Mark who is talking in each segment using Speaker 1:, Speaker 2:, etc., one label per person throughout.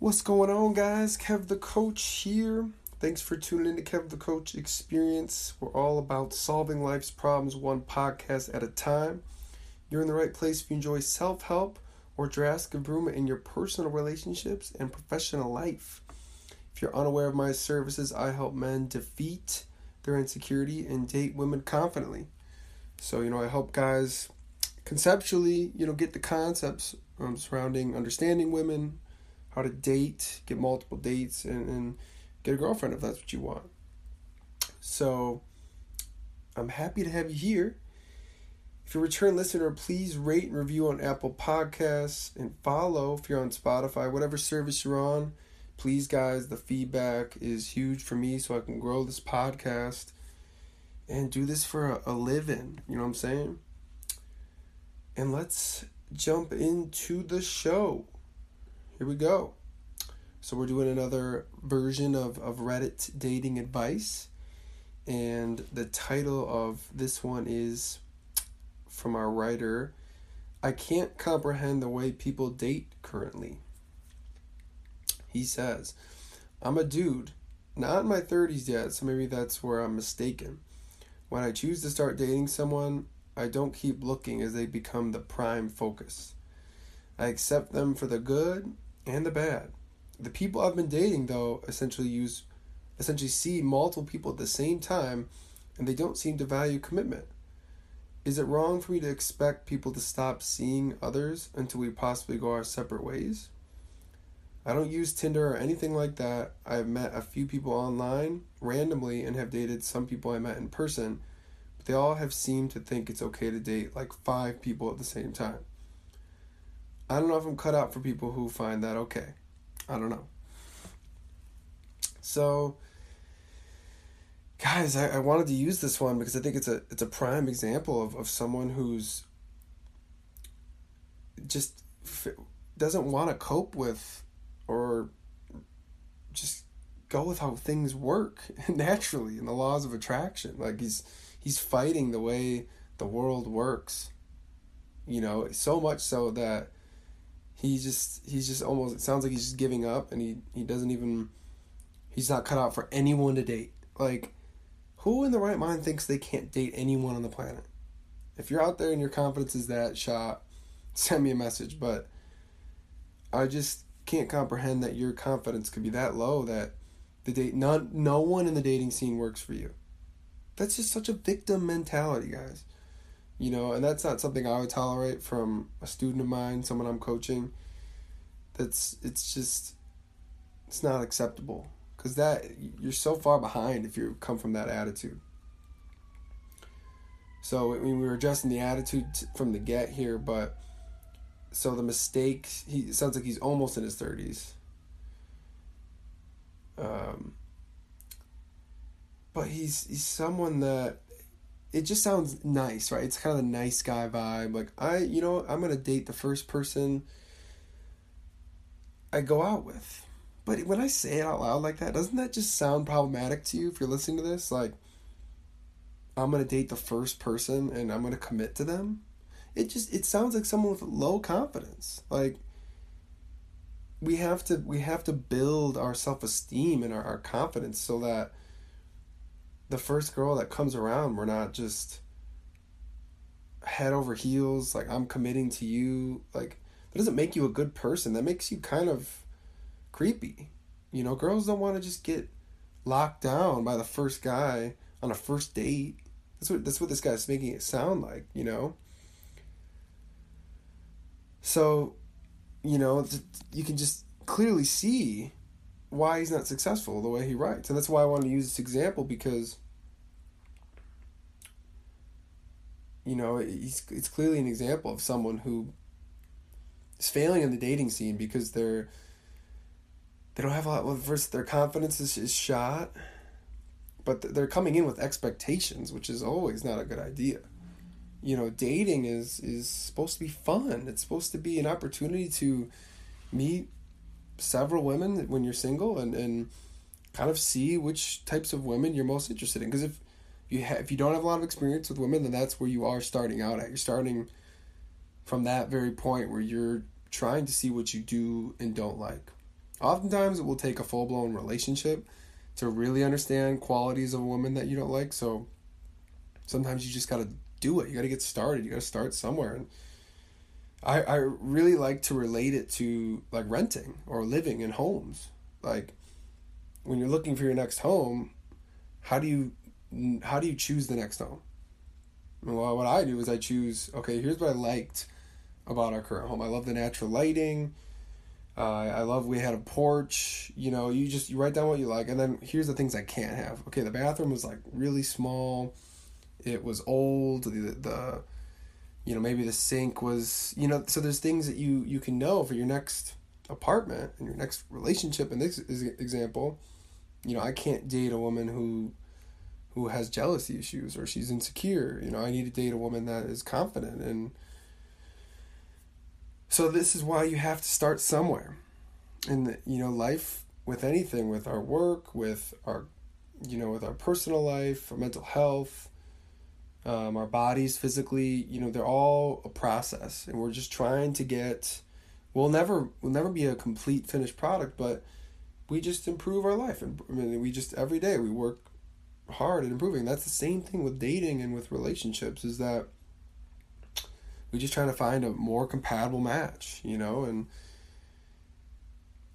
Speaker 1: What's going on, guys? Kev the Coach here. Thanks for tuning in to Kev the Coach Experience. We're all about solving life's problems one podcast at a time. You're in the right place if you enjoy self help or drastic improvement in your personal relationships and professional life. If you're unaware of my services, I help men defeat their insecurity and date women confidently. So, you know, I help guys conceptually, you know, get the concepts um, surrounding understanding women, how to date, get multiple dates, and, and get a girlfriend if that's what you want. So I'm happy to have you here. If you're a return listener, please rate and review on Apple Podcasts and follow if you're on Spotify, whatever service you're on. Please, guys, the feedback is huge for me so I can grow this podcast and do this for a, a living. You know what I'm saying? And let's jump into the show here we go. So we're doing another version of, of Reddit dating advice. And the title of this one is from our writer I can't comprehend the way people date currently. He says, I'm a dude, not in my 30s yet, so maybe that's where I'm mistaken. When I choose to start dating someone, I don't keep looking as they become the prime focus. I accept them for the good and the bad. The people I've been dating though essentially use essentially see multiple people at the same time and they don't seem to value commitment. Is it wrong for me to expect people to stop seeing others until we possibly go our separate ways? I don't use Tinder or anything like that. I've met a few people online randomly and have dated some people I met in person, but they all have seemed to think it's okay to date like five people at the same time. I don't know if I'm cut out for people who find that okay. I don't know. So, guys, I, I wanted to use this one because I think it's a it's a prime example of, of someone who's just f- doesn't want to cope with or just go with how things work naturally and the laws of attraction. Like he's he's fighting the way the world works. You know, so much so that he just he's just almost it sounds like he's just giving up and he he doesn't even he's not cut out for anyone to date. Like who in the right mind thinks they can't date anyone on the planet? If you're out there and your confidence is that shot send me a message. But i just can't comprehend that your confidence could be that low that the date none no one in the dating scene works for you. That's just such a victim mentality guys you know, and that's not something I would tolerate from a student of mine, someone I'm coaching. That's it's just it's not acceptable because that you're so far behind if you come from that attitude. So I mean, we were addressing the attitude from the get here, but so the mistake he sounds like he's almost in his thirties. Um, but he's he's someone that it just sounds nice, right? It's kind of a nice guy vibe. Like I, you know, I'm gonna date the first person I go out with. But when I say it out loud like that, doesn't that just sound problematic to you if you're listening to this? Like, I'm gonna date the first person and I'm gonna commit to them. It just it sounds like someone with low confidence. Like we have to we have to build our self esteem and our, our confidence so that the first girl that comes around, we're not just head over heels, like I'm committing to you. Like that doesn't make you a good person. That makes you kind of creepy. You know, girls don't want to just get locked down by the first guy on a first date. That's what that's what this guy's making it sound like, you know. So, you know, you can just clearly see why he's not successful the way he writes. And that's why I want to use this example because you know, it's, it's clearly an example of someone who is failing in the dating scene because they're they don't have a lot well first their confidence is, is shot but they're coming in with expectations which is always not a good idea you know dating is is supposed to be fun it's supposed to be an opportunity to meet several women when you're single and, and kind of see which types of women you're most interested in. Because if you have, if you don't have a lot of experience with women, then that's where you are starting out at. You're starting from that very point where you're trying to see what you do and don't like. Oftentimes, it will take a full blown relationship to really understand qualities of a woman that you don't like. So sometimes you just got to do it. You got to get started. You got to start somewhere. And I I really like to relate it to like renting or living in homes. Like when you're looking for your next home, how do you how do you choose the next home? Well, what I do is I choose. Okay, here's what I liked about our current home. I love the natural lighting. Uh, I love we had a porch. You know, you just you write down what you like, and then here's the things I can't have. Okay, the bathroom was like really small. It was old. The, the you know maybe the sink was you know so there's things that you you can know for your next apartment and your next relationship. In this example, you know I can't date a woman who who has jealousy issues or she's insecure. You know I need to date a woman that is confident and so this is why you have to start somewhere. And you know, life with anything, with our work, with our you know, with our personal life, our mental health, um, our bodies physically, you know, they're all a process and we're just trying to get we'll never we'll never be a complete finished product, but we just improve our life and I mean, we just every day we work hard at improving. That's the same thing with dating and with relationships is that we're just trying to find a more compatible match, you know, and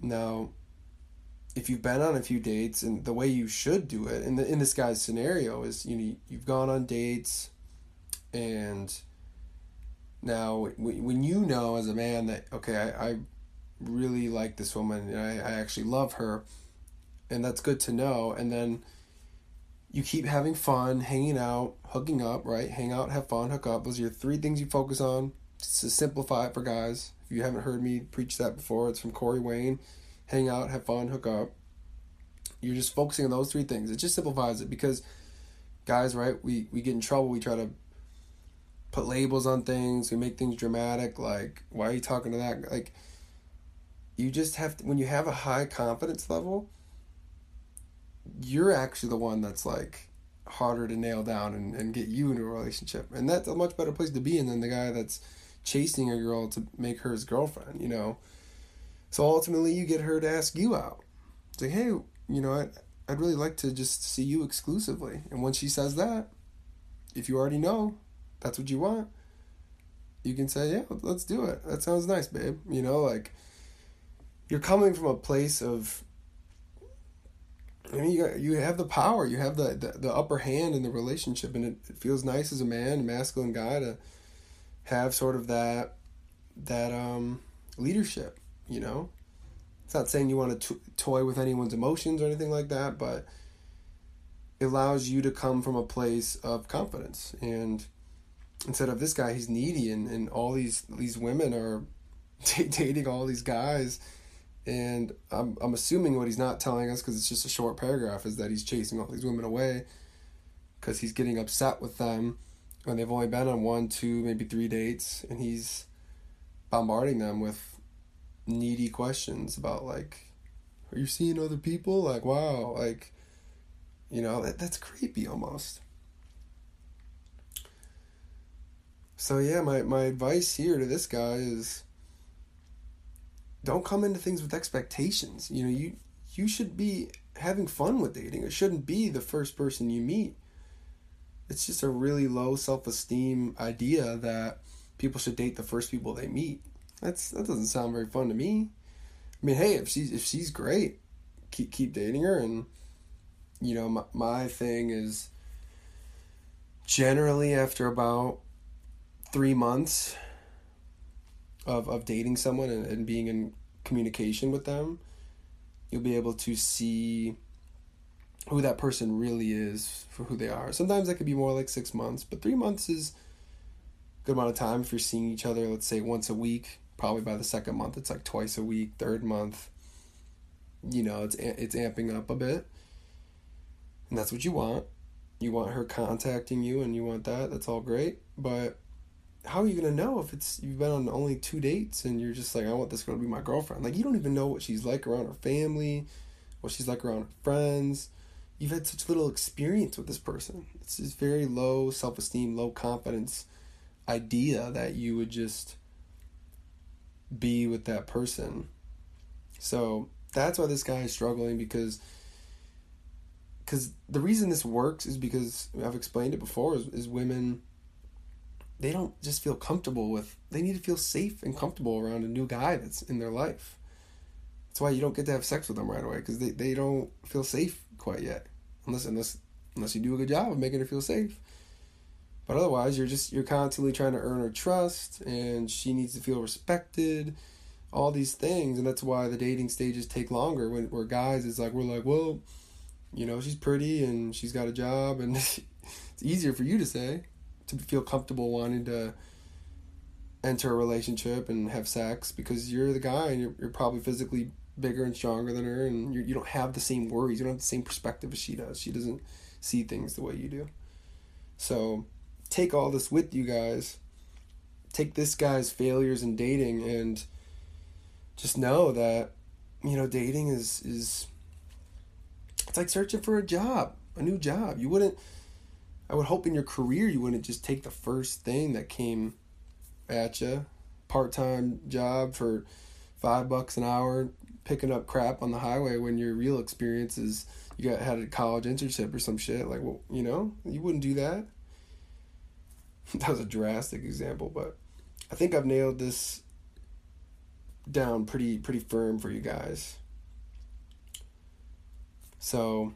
Speaker 1: now if you've been on a few dates and the way you should do it in the in this guy's scenario is you know you've gone on dates and now when you know as a man that okay I, I really like this woman and I, I actually love her and that's good to know and then you keep having fun, hanging out, hooking up, right? Hang out, have fun, hook up. Those are your three things you focus on. To simplify it for guys. If you haven't heard me preach that before, it's from Corey Wayne. Hang out, have fun, hook up. You're just focusing on those three things. It just simplifies it because guys, right, we, we get in trouble. We try to put labels on things. We make things dramatic. Like, why are you talking to that? Like, you just have to, when you have a high confidence level, you're actually the one that's like harder to nail down and, and get you into a relationship. And that's a much better place to be in than the guy that's chasing a girl to make her his girlfriend, you know. So ultimately you get her to ask you out. Say, hey, you know, I'd, I'd really like to just see you exclusively. And when she says that, if you already know that's what you want, you can say, yeah, let's do it. That sounds nice, babe. You know, like you're coming from a place of I mean, you got, you have the power, you have the, the, the upper hand in the relationship, and it, it feels nice as a man, a masculine guy, to have sort of that that um, leadership. You know, it's not saying you want to toy with anyone's emotions or anything like that, but it allows you to come from a place of confidence. And instead of this guy, he's needy, and, and all these these women are dating all these guys. And I'm, I'm assuming what he's not telling us because it's just a short paragraph is that he's chasing all these women away because he's getting upset with them. When they've only been on one two maybe three dates and he's bombarding them with needy questions about like are you seeing other people like wow like you know that, that's creepy almost so yeah my, my advice here to this guy is don't come into things with expectations. You know, you you should be having fun with dating. It shouldn't be the first person you meet. It's just a really low self-esteem idea that people should date the first people they meet. That's that doesn't sound very fun to me. I mean, hey, if she's if she's great, keep keep dating her and you know, my my thing is generally after about 3 months of, of dating someone and, and being in communication with them, you'll be able to see who that person really is for who they are. Sometimes that could be more like six months, but three months is good amount of time if you're seeing each other, let's say once a week. Probably by the second month, it's like twice a week. Third month, you know, it's it's amping up a bit, and that's what you want. You want her contacting you, and you want that. That's all great, but how are you gonna know if it's you've been on only two dates and you're just like I want this girl to be my girlfriend? Like you don't even know what she's like around her family, what she's like around her friends. You've had such little experience with this person. It's this very low self esteem, low confidence idea that you would just be with that person. So that's why this guy is struggling because because the reason this works is because I've explained it before is, is women they don't just feel comfortable with they need to feel safe and comfortable around a new guy that's in their life. That's why you don't get to have sex with them right away because they, they don't feel safe quite yet. Unless unless unless you do a good job of making her feel safe but otherwise you're just you're constantly trying to earn her trust and she needs to feel respected all these things. And that's why the dating stages take longer when where guys it's like we're like well you know she's pretty and she's got a job and it's easier for you to say to feel comfortable wanting to enter a relationship and have sex because you're the guy and you're, you're probably physically bigger and stronger than her and you're, you don't have the same worries you don't have the same perspective as she does. She doesn't see things the way you do. So take all this with you guys take this guy's failures in dating and just know that you know dating is is it's like searching for a job a new job. You wouldn't i would hope in your career you wouldn't just take the first thing that came at you part-time job for five bucks an hour picking up crap on the highway when your real experience is you got had a college internship or some shit like well you know you wouldn't do that that was a drastic example but i think i've nailed this down pretty pretty firm for you guys. So,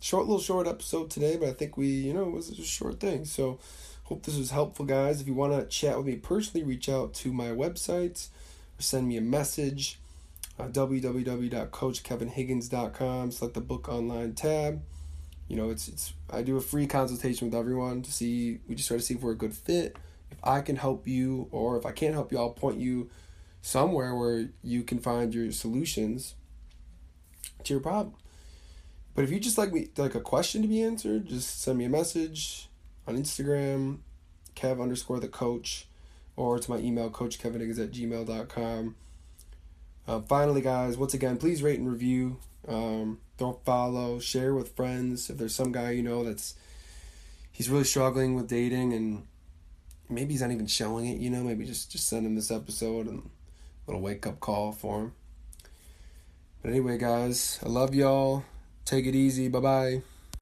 Speaker 1: short little short episode today, but I think we you know it was a short thing. So, hope this was helpful, guys. If you want to chat with me personally, reach out to my website or send me a message. Uh, www.coachkevinhiggins.com. Select the book online tab. You know, it's it's I do a free consultation with everyone to see we just try to see if we're a good fit. If I can help you, or if I can't help you, I'll point you somewhere where you can find your solutions to your problem. But if you just like me like a question to be answered, just send me a message on Instagram, Kev underscore the coach, or to my email, coachkevinhiggins at gmail.com. Uh, finally, guys, once again, please rate and review. Um, don't follow, share with friends. If there's some guy you know that's he's really struggling with dating and maybe he's not even showing it, you know, maybe just just send him this episode and a little wake up call for him. But anyway, guys, I love y'all. Take it easy. Bye bye.